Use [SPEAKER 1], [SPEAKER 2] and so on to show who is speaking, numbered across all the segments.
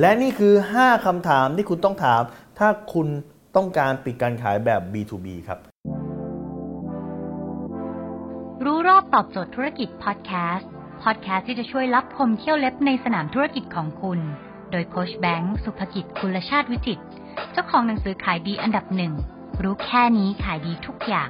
[SPEAKER 1] และนี่คือ 5 คำถามที่คุณต้องถาม ถ้าคุณต้องการปิดการขายแบบ B2B ครับ
[SPEAKER 2] รู้รอบตอบโจทย์ธุรกิจพอดแคสต์พอดแคสต์ที่จะช่วยรับพมเที่ยวเล็บในสนามธุรกิจของคุณ โดยโคชแบงค์สุภกิจคุณชาติวิจิต เจ้าของหนังสือขายดีอันดับหนึ่ง รู้แค่นี้ขายดีทุกอย่าง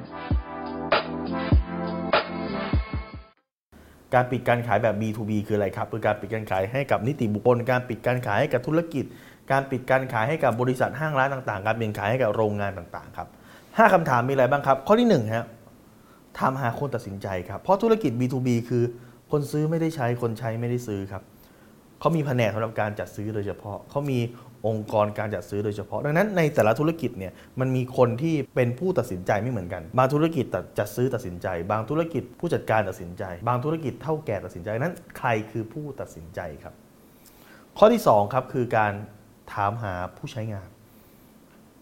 [SPEAKER 1] การปิดการขายแบบ B2B คืออะไรครับคือการปิดการขายให้กับนิติบุคคล การปิดการขายให้กับธุรกิจ การปิดการขายให้กับบริษัทห้างร้านต่างๆ การปิดขายให้กับโรงงานต่างๆครับห้าคำถามมีอะไรบ้างครับ ข้อที่หนึ่งฮะทำหาคนตัดสินใจครับ เพราะธุรกิจ B2B คือคนซื้อไม่ได้ใช้คนใช้ไม่ได้ซื้อครับ เขามีแผนกสำหรับการจัดซื้อโดยเฉพาะเขามีองค์กรการจัดซื้อโดยเฉพาะ ดังนั้นในแต่ละธุรกิจเนี่ยมันมีคนที่เป็นผู้ตัดสินใจไม่เหมือนกัน บางธุรกิจจัดซื้อตัดสินใจ บางธุรกิจผู้จัดการตัดสินใจ บางธุรกิจเท่าแก่ตัดสินใจนั้น ใครคือผู้ตัดสินใจครับ ข้อที่สองครับคือการถามหาผู้ใช้งาน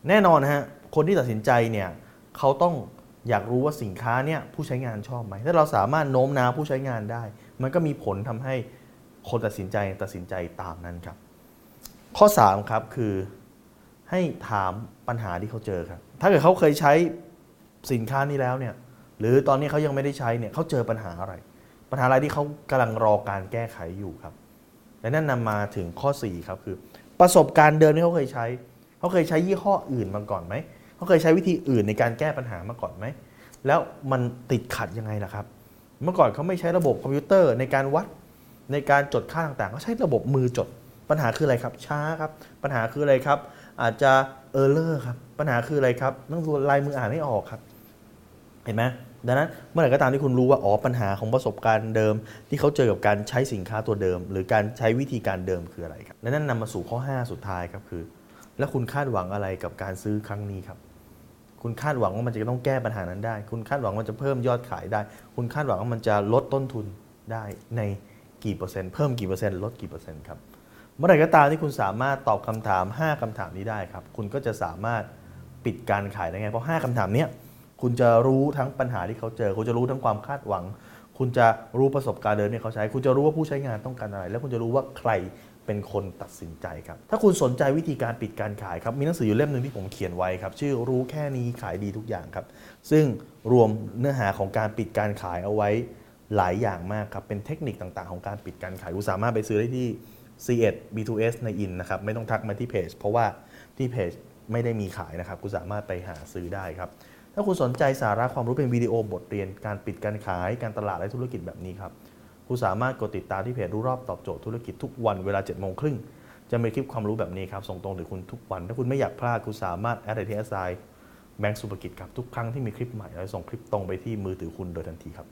[SPEAKER 1] แน่นอนนะฮะคนที่ตัดสินใจเนี่ยเขาต้องอยากรู้ว่าสินค้าเนี่ยผู้ใช้งานชอบไหมถ้าเราสามารถโน้มน้าวผู้ใช้งานได้ มันก็มีผลทำให้ คนตัดสินใจตัดสินใจตามนั้นครับ ข้อ3ครับคือให้ถามปัญหาที่เขาเจอครับ ถ้าเกิดเขาเคยใช้สินค้านี้แล้วเนี่ยหรือตอนนี้เขายังไม่ได้ใช้เนี่ยเขาเจอปัญหาอะไร ปัญหาอะไรที่เขากำลังรอการแก้ไขอยู่ครับ และนั่นนำมาถึงข้อ4ครับคือประสบการณ์เดิมที่เขาเคยใช้ เขาเคยใช้ยี่ห้ออื่นมาก่อนไหม เขาเคยใช้วิธีอื่นในการแก้ปัญหามาก่อนไหม แล้วมันติดขัดยังไงล่ะครับ เมื่อก่อนเขาไม่ใช้ระบบคอมพิวเตอร์ในการวัด ในการจดค่าต่างๆเขาใช้ระบบมือจด ปัญหาคืออะไรครับ ช้าครับ ปัญหาคืออะไรครับ อาจจะเออร์เลอร์ครับ ปัญหาคืออะไรครับต้องดูลายมืออ่านไม่ออกครับ เห็นไหมดังนั้นเมื่อไหร่ก็ตามที่คุณรู้ว่าอ๋อปัญหาของประสบการณ์เดิม ที่เขาเจอกับการใช้สินค้าตัวเดิม หรือการใช้วิธีการเดิมคืออะไรครับ และนั่นนำมาสู่ข้อ 5 สุดท้ายครับคือ แล้วคุณคาดหวังอะไรกับการซื้อครั้งนี้ครับ คุณคาดหวังว่ามันจะต้องแก้ปัญหานั้นได้ คุณคาดหวังว่าจะเพิ่มยอดขายได้ คุณคาดหวังว่ามันจะลดต้นทุนได้ใน กี่เปอร์เซ็นต์เพิ่มกี่เปอร์เซ็นต์ลดกี่เปอร์เซ็นต์ครับเมื่อไหร่ก็ตามที่คุณสามารถตอบคำถาม 5คำถามนี้ได้ครับ คุณก็จะสามารถปิดการขายได้ไง เพราะ 5คำถามเนี้ยคุณจะรู้ทั้งปัญหาที่เขาเจอ คุณจะรู้ทั้งความคาดหวัง คุณจะรู้ประสบการณ์เดิมที่เขาใช้ คุณจะรู้ว่าผู้ใช้งานต้องการอะไร แล้วคุณจะรู้ว่าใครเป็นคนตัดสินใจครับ ถ้าคุณสนใจวิธีการปิดการขายครับ มีหนังสืออยู่เล่มหนึ่งที่ผมเขียนไว้ครับ ชื่อรู้แค่นี้ขายดีทุกอย่างครับ ซึ่งรวมเนื้อหาของการปิดการขายเอาไว้ หลายอย่างมากครับ เป็นเทคนิคต่างๆ ของการปิดการขาย คุณสามารถไปซื้อได้ที่ C1 B2S ในอินนะครับ ไม่ต้องทักมาที่เพจ เพราะว่าที่เพจไม่ได้มีขายนะครับ คุณสามารถไปหาซื้อได้ครับ ถ้าคุณสนใจสาระความรู้เป็นวิดีโอบทเรียน การปิดการขาย การตลาดและธุรกิจแบบนี้ครับ คุณสามารถกดติดตามที่เพจรู้รอบตอบโจทย์ธุรกิจทุกวันเวลาเจ็ดโมงครึ่ง จะมีคลิปความรู้แบบนี้ครับ ส่งตรงถึงคุณทุกวัน ถ้าคุณไม่อยากพลาด คุณสามารถ add ไอทีเอสไอแบงก์สุภกิจครับ ทุกครั้งที่มีคลิปใหม่เราจะส่งคลิปตรงไปที่มือถือคุณโดยทันทีครับ